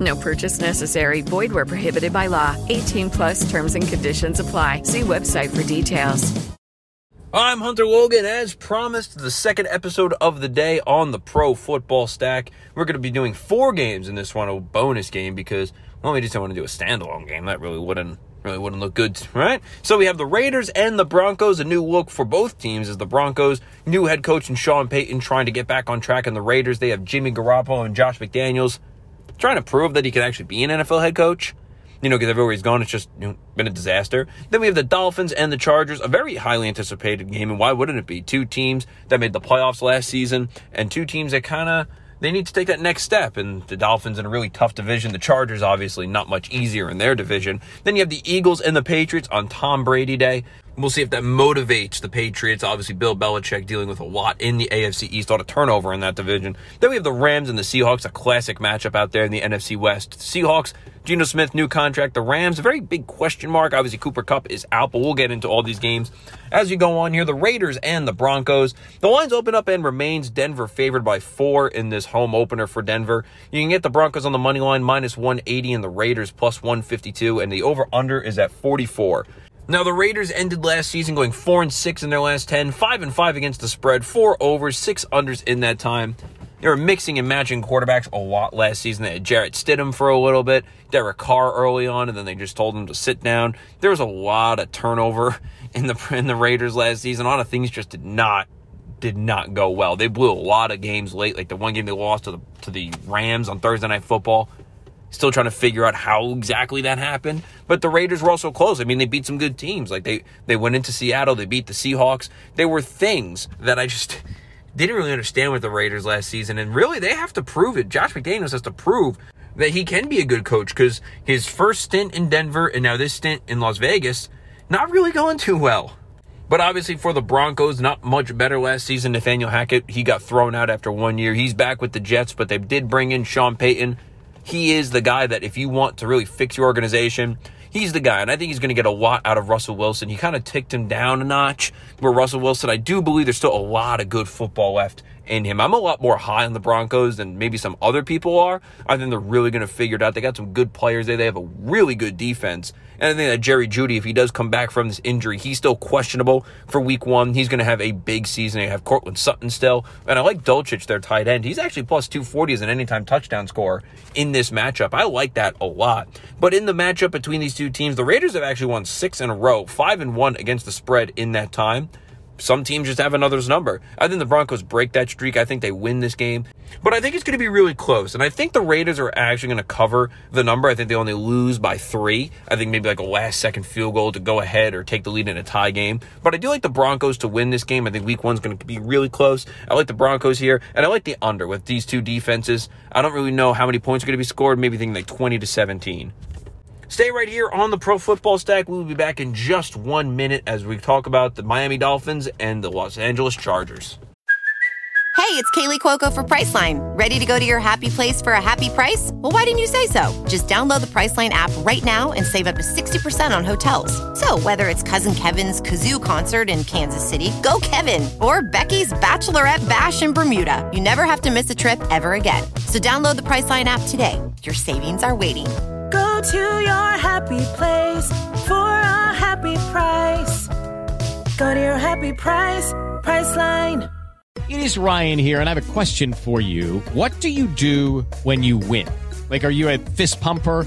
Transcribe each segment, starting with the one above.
No purchase necessary. Void where prohibited by law. 18 plus terms and conditions apply. See website for details. I'm Hunter Logan. As promised, the second episode of the day on the Pro Football Stack. We're going to be doing four games in this one, a bonus game, because, well, we just don't want to do a standalone game. That really wouldn't really wouldn't look good, right? So we have the Raiders and the Broncos. A new look for both teams is the Broncos, new head coach and Sean Payton trying to get back on track. And the Raiders, they have Jimmy Garoppolo and Josh McDaniels trying to prove that he can actually be an NFL head coach. You know, because everywhere he's gone, it's just you know, been a disaster. Then we have the Dolphins and the Chargers, a very highly anticipated game. And why wouldn't it be? Two teams that made the playoffs last season, and two teams that kind of they need to take that next step. And the Dolphins in a really tough division. The Chargers, obviously, not much easier in their division. Then you have the Eagles and the Patriots on Tom Brady Day. We'll see if that motivates the Patriots. Obviously, Bill Belichick dealing with a lot in the AFC East, a lot of turnover in that division. Then we have the Rams and the Seahawks, a classic matchup out there in the NFC West. The Seahawks, Geno Smith, new contract. The Rams, a very big question mark. Obviously, Cooper Kupp is out, but we'll get into all these games as we go on here. The Raiders and the Broncos. The lines open up and remains Denver favored by four in this home opener for Denver. You can get the Broncos on the money line minus 180 and the Raiders plus 152, and the over under is at 44. Now the Raiders ended last season going four and six in their last 10, five and five against the spread, four overs, six unders in that time. They were mixing and matching quarterbacks a lot last season. They had Jarrett Stidham for a little bit, Derek Carr early on, and then they just told him to sit down. There was a lot of turnover in the in the Raiders last season. A lot of things just did not did not go well. They blew a lot of games late, like the one game they lost to the to the Rams on Thursday Night Football. Still trying to figure out how exactly that happened. But the Raiders were also close. I mean, they beat some good teams. Like they they went into Seattle, they beat the Seahawks. There were things that I just didn't really understand with the Raiders last season. And really they have to prove it. Josh McDaniels has to prove that he can be a good coach because his first stint in Denver and now this stint in Las Vegas, not really going too well. But obviously for the Broncos, not much better last season. Nathaniel Hackett, he got thrown out after one year. He's back with the Jets, but they did bring in Sean Payton he is the guy that if you want to really fix your organization, he's the guy. And I think he's going to get a lot out of Russell Wilson. He kind of ticked him down a notch. Where Russell Wilson, I do believe there's still a lot of good football left in him. I'm a lot more high on the Broncos than maybe some other people are. I think they're really going to figure it out. They got some good players there. They have a really good defense. And I think that Jerry Jeudy, if he does come back from this injury, he's still questionable for week one. He's going to have a big season. They have Courtland Sutton still. And I like Dulcich, their tight end. He's actually plus 240 as an anytime touchdown scorer in this matchup. I like that a lot. But in the matchup between these two teams, the Raiders have actually won six in a row, five and one against the spread in that time some teams just have another's number. I think the Broncos break that streak. I think they win this game. But I think it's going to be really close. And I think the Raiders are actually going to cover the number. I think they only lose by three. I think maybe like a last second field goal to go ahead or take the lead in a tie game. But I do like the Broncos to win this game. I think week one's going to be really close. I like the Broncos here. And I like the under with these two defenses. I don't really know how many points are going to be scored. Maybe thinking like 20 to 17. Stay right here on the Pro Football Stack. We will be back in just one minute as we talk about the Miami Dolphins and the Los Angeles Chargers. Hey, it's Kaley Cuoco for Priceline. Ready to go to your happy place for a happy price? Well, why didn't you say so? Just download the Priceline app right now and save up to 60% on hotels. So, whether it's Cousin Kevin's Kazoo concert in Kansas City, go Kevin, or Becky's Bachelorette Bash in Bermuda, you never have to miss a trip ever again. So, download the Priceline app today. Your savings are waiting Go to your happy place for a happy price. Go to your happy price, Priceline. It is Ryan here, and I have a question for you. What do you do when you win? Like, are you a fist pumper?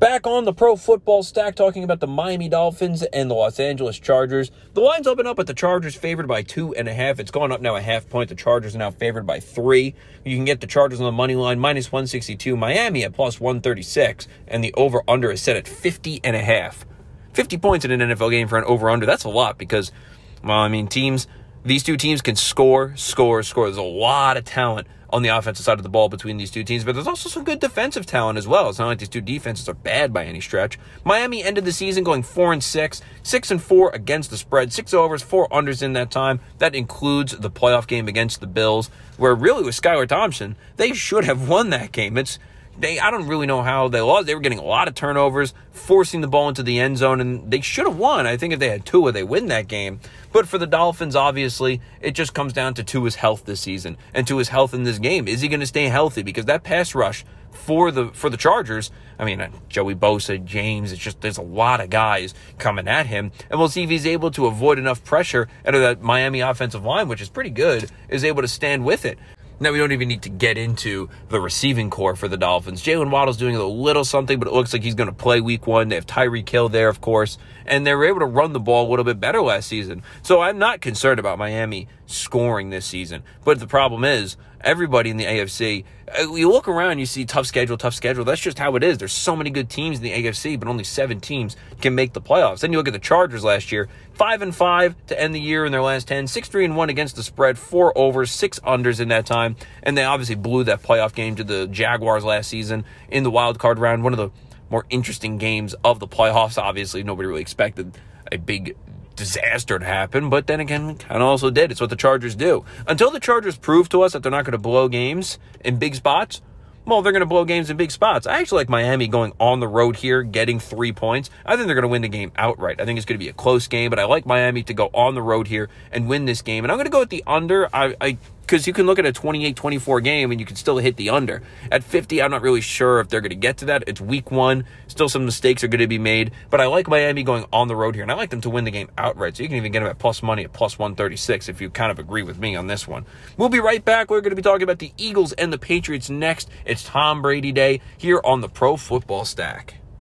Back on the pro football stack, talking about the Miami Dolphins and the Los Angeles Chargers. The line's open up, but the Chargers favored by two and a half. It's gone up now a half point. The Chargers are now favored by three. You can get the Chargers on the money line minus 162. Miami at plus 136, and the over under is set at 50 and a half. 50 points in an NFL game for an over under. That's a lot because, well, I mean, teams, these two teams can score, score, score. There's a lot of talent on the offensive side of the ball between these two teams, but there's also some good defensive talent as well. It's not like these two defenses are bad by any stretch. Miami ended the season going four and six, six and four against the spread, six overs, four unders in that time. That includes the playoff game against the Bills, where really with Skylar Thompson, they should have won that game. It's they I don't really know how they lost. They were getting a lot of turnovers, forcing the ball into the end zone, and they should have won. I think if they had Tua, they win that game. But for the Dolphins, obviously, it just comes down to Tua's health this season and Tua's health in this game. Is he going to stay healthy? Because that pass rush for the for the Chargers, I mean, uh, Joey Bosa, James, it's just there's a lot of guys coming at him, and we'll see if he's able to avoid enough pressure out of that Miami offensive line, which is pretty good, is able to stand with it. Now, we don't even need to get into the receiving core for the Dolphins. Jaylen Waddle's doing a little something, but it looks like he's going to play week one. They have Tyreek Hill there, of course, and they were able to run the ball a little bit better last season. So I'm not concerned about Miami scoring this season. But the problem is, everybody in the AFC, uh, you look around, you see tough schedule, tough schedule. That's just how it is. There's so many good teams in the AFC, but only seven teams can make the playoffs. Then you look at the Chargers last year, five and five to end the year in their last ten, six three and one against the spread, four overs, six unders in that time, and they obviously blew that playoff game to the Jaguars last season in the wild card round. One of the more interesting games of the playoffs. Obviously, nobody really expected a big disaster to happen, but then again, kind of also did. It's what the Chargers do. Until the Chargers prove to us that they're not going to blow games in big spots, well, they're going to blow games in big spots. I actually like Miami going on the road here, getting three points. I think they're going to win the game outright. I think it's going to be a close game, but I like Miami to go on the road here and win this game. And I'm going to go with the under. I, I because you can look at a 28-24 game and you can still hit the under. At 50, I'm not really sure if they're going to get to that. It's week one. Still some mistakes are going to be made, but I like Miami going on the road here, and I like them to win the game outright. So you can even get them at plus money at plus 136 if you kind of agree with me on this one. We'll be right back. We're going to be talking about the Eagles and the Patriots next. It's Tom Brady Day here on the Pro Football Stack.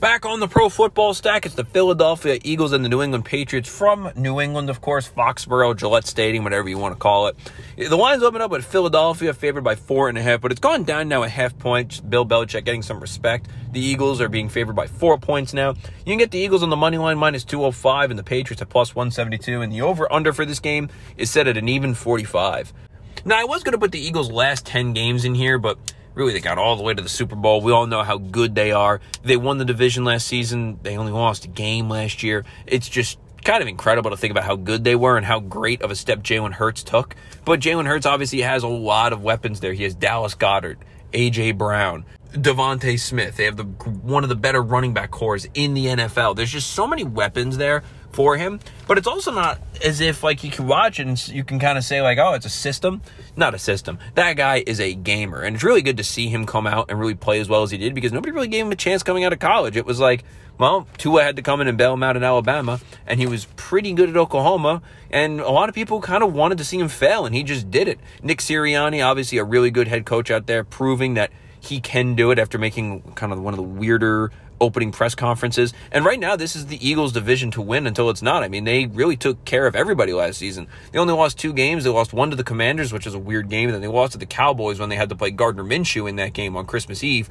Back on the pro football stack, it's the Philadelphia Eagles and the New England Patriots from New England, of course, Foxborough, Gillette Stadium, whatever you want to call it. The line's open up with Philadelphia favored by four and a half, but it's gone down now a half point. Bill Belichick getting some respect. The Eagles are being favored by four points now. You can get the Eagles on the money line minus 205 and the Patriots at plus 172, and the over under for this game is set at an even 45. Now, I was going to put the Eagles' last 10 games in here, but really they got all the way to the Super Bowl. We all know how good they are. They won the division last season. They only lost a game last year. It's just kind of incredible to think about how good they were and how great of a step Jalen Hurts took. But Jalen Hurts obviously has a lot of weapons there. He has Dallas Goedert, AJ Brown, DeVonta Smith. They have the one of the better running back cores in the NFL. There's just so many weapons there for him, but it's also not as if like you can watch and you can kind of say like, oh, it's a system. Not a system. That guy is a gamer, and it's really good to see him come out and really play as well as he did because nobody really gave him a chance coming out of college. It was like, well, Tua had to come in and bail him out in Alabama, and he was pretty good at Oklahoma, and a lot of people kind of wanted to see him fail, and he just did it. Nick Sirianni, obviously a really good head coach out there, proving that he can do it after making kind of one of the weirder opening press conferences. And right now, this is the Eagles' division to win until it's not. I mean, they really took care of everybody last season. They only lost two games. They lost one to the Commanders, which is a weird game, and then they lost to the Cowboys when they had to play Gardner Minshew in that game on Christmas Eve.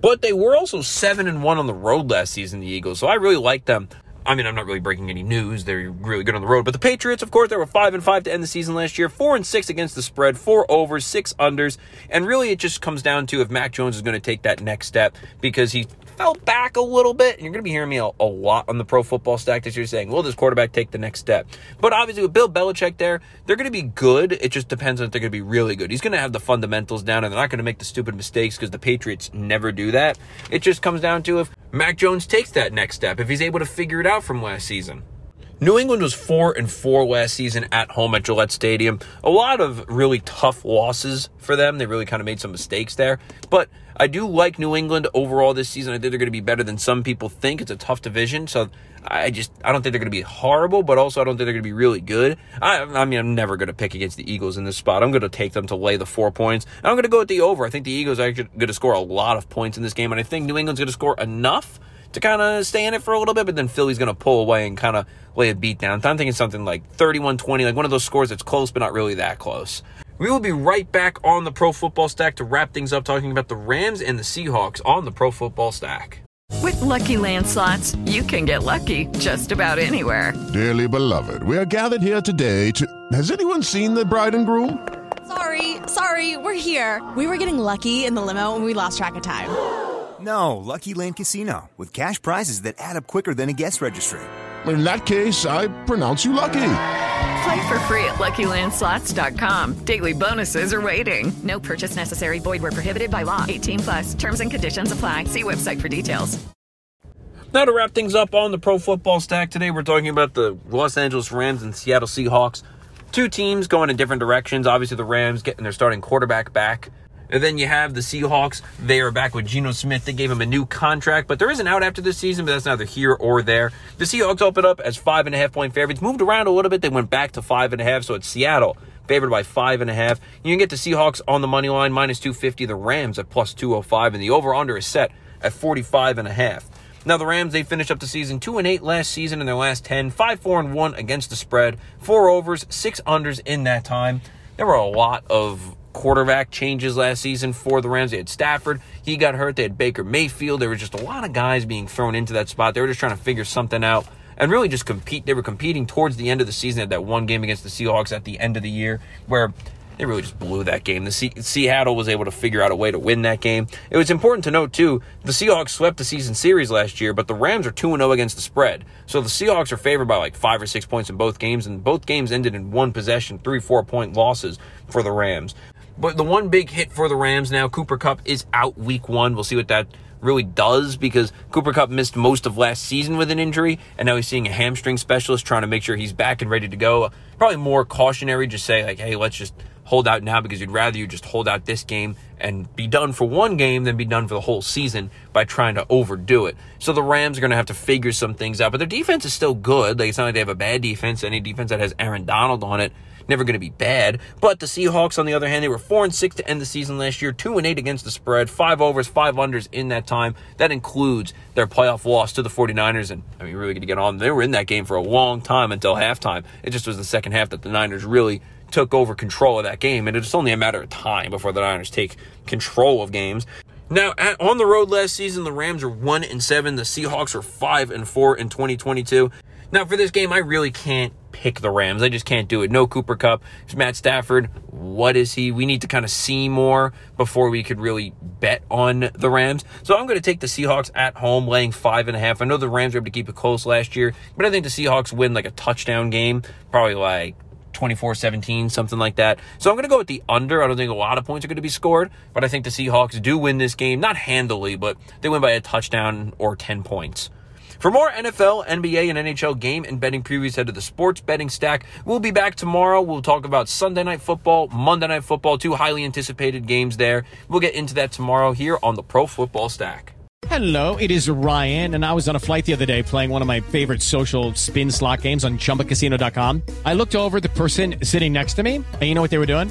But they were also seven and one on the road last season, the Eagles. So I really like them. I mean, I'm not really breaking any news. They're really good on the road. But the Patriots, of course, they were five and five to end the season last year. Four and six against the spread. Four overs, six unders. And really, it just comes down to if Mac Jones is going to take that next step because he fell back a little bit. And you're going to be hearing me a, a, lot on the pro football stack that you're saying, will this quarterback take the next step? But obviously, with Bill Belichick there, they're going to be good. It just depends on if they're going to be really good. He's going to have the fundamentals down, and they're not going to make the stupid mistakes because the Patriots never do that. It just comes down to if Mac Jones takes that next step, if he's able to figure it out from last season. New England was four and four last season at home at Gillette Stadium. A lot of really tough losses for them. They really kind of made some mistakes there. But I do like New England overall this season. I think they're going to be better than some people think. It's a tough division, so I just I don't think they're going to be horrible, but also I don't think they're going to be really good. I, I mean, I'm never going to pick against the Eagles in this spot. I'm going to take them to lay the four points. I'm going to go with the over. I think the Eagles are going to score a lot of points in this game, and I think New England's going to score enough to kind of stay in it for a little bit, but then Philly's going to pull away and kind of lay a beat down. So I'm thinking something like 31 20, like one of those scores that's close, but not really that close. We will be right back on the Pro Football Stack to wrap things up, talking about the Rams and the Seahawks on the Pro Football Stack. With lucky landslots, you can get lucky just about anywhere. Dearly beloved, we are gathered here today to. Has anyone seen the bride and groom? Sorry, sorry, we're here. We were getting lucky in the limo and we lost track of time. No, Lucky Land Casino, with cash prizes that add up quicker than a guest registry. In that case, I pronounce you lucky. Play for free at LuckyLandSlots.com. Daily bonuses are waiting. No purchase necessary. Void where prohibited by law. 18 plus. Terms and conditions apply. See website for details. Now to wrap things up on the Pro Football Stack today, we're talking about the Los Angeles Rams and Seattle Seahawks. Two teams going in different directions. Obviously, the Rams getting their starting quarterback back. And then you have the Seahawks. They are back with Geno Smith. They gave him a new contract, but there is an out after this season, but that's neither here or there. The Seahawks opened up as five and a half point favorites, moved around a little bit. They went back to five and a half, so it's Seattle favored by five and a half. You can get the Seahawks on the money line, minus 250, the Rams at plus 205, and the over under is set at 45 and a half. Now the Rams they finished up the season two and eight last season in their last 10, 5 4 and one against the spread, four overs, six unders in that time. There were a lot of quarterback changes last season for the Rams. They had Stafford, he got hurt. They had Baker Mayfield. There was just a lot of guys being thrown into that spot. They were just trying to figure something out and really just compete. They were competing towards the end of the season. Had that one game against the Seahawks at the end of the year where they really just blew that game. The C- Seattle was able to figure out a way to win that game. It was important to note too, the Seahawks swept the season series last year, but the Rams are 2-0 against the spread. So the Seahawks are favored by like 5 or 6 points in both games and both games ended in one possession, 3-4 point losses for the Rams. But the one big hit for the Rams now, Cooper Kupp is out week 1. We'll see what that really does because Cooper Kupp missed most of last season with an injury, and now he's seeing a hamstring specialist trying to make sure he's back and ready to go. Probably more cautionary, just say like, hey, let's just hold out now because you'd rather you just hold out this game and be done for one game than be done for the whole season by trying to overdo it. So the Rams are going to have to figure some things out, but their defense is still good. Like it's not like they have a bad defense. Any defense that has Aaron Donald on it never going to be bad. But the Seahawks, on the other hand, they were four and six to end the season last year, two and eight against the spread, five overs, five unders in that time. That includes their playoff loss to the 49ers. And I mean, really going to get on. They were in that game for a long time until halftime. It just was the second half that the Niners really took over control of that game. And it's only a matter of time before the Niners take control of games. Now, at, on the road last season, the Rams are one and seven. The Seahawks are five and four in 2022. Now, for this game, I really can't pick the Rams. I just can't do it. No Cooper Kupp. It's Matt Stafford. What is he? We need to kind of see more before we could really bet on the Rams. So I'm going to take the Seahawks at home, laying five and a half. I know the Rams were able to keep it close last year, but I think the Seahawks win like a touchdown game, probably like 24 17, something like that. So I'm going to go with the under. I don't think a lot of points are going to be scored, but I think the Seahawks do win this game, not handily, but they win by a touchdown or 10 points. For more NFL, NBA, and NHL game and betting previews, head to the Sports Betting Stack. We'll be back tomorrow. We'll talk about Sunday Night Football, Monday Night Football, two highly anticipated games there. We'll get into that tomorrow here on the Pro Football Stack. Hello, it is Ryan, and I was on a flight the other day playing one of my favorite social spin slot games on chumbacasino.com. I looked over the person sitting next to me, and you know what they were doing?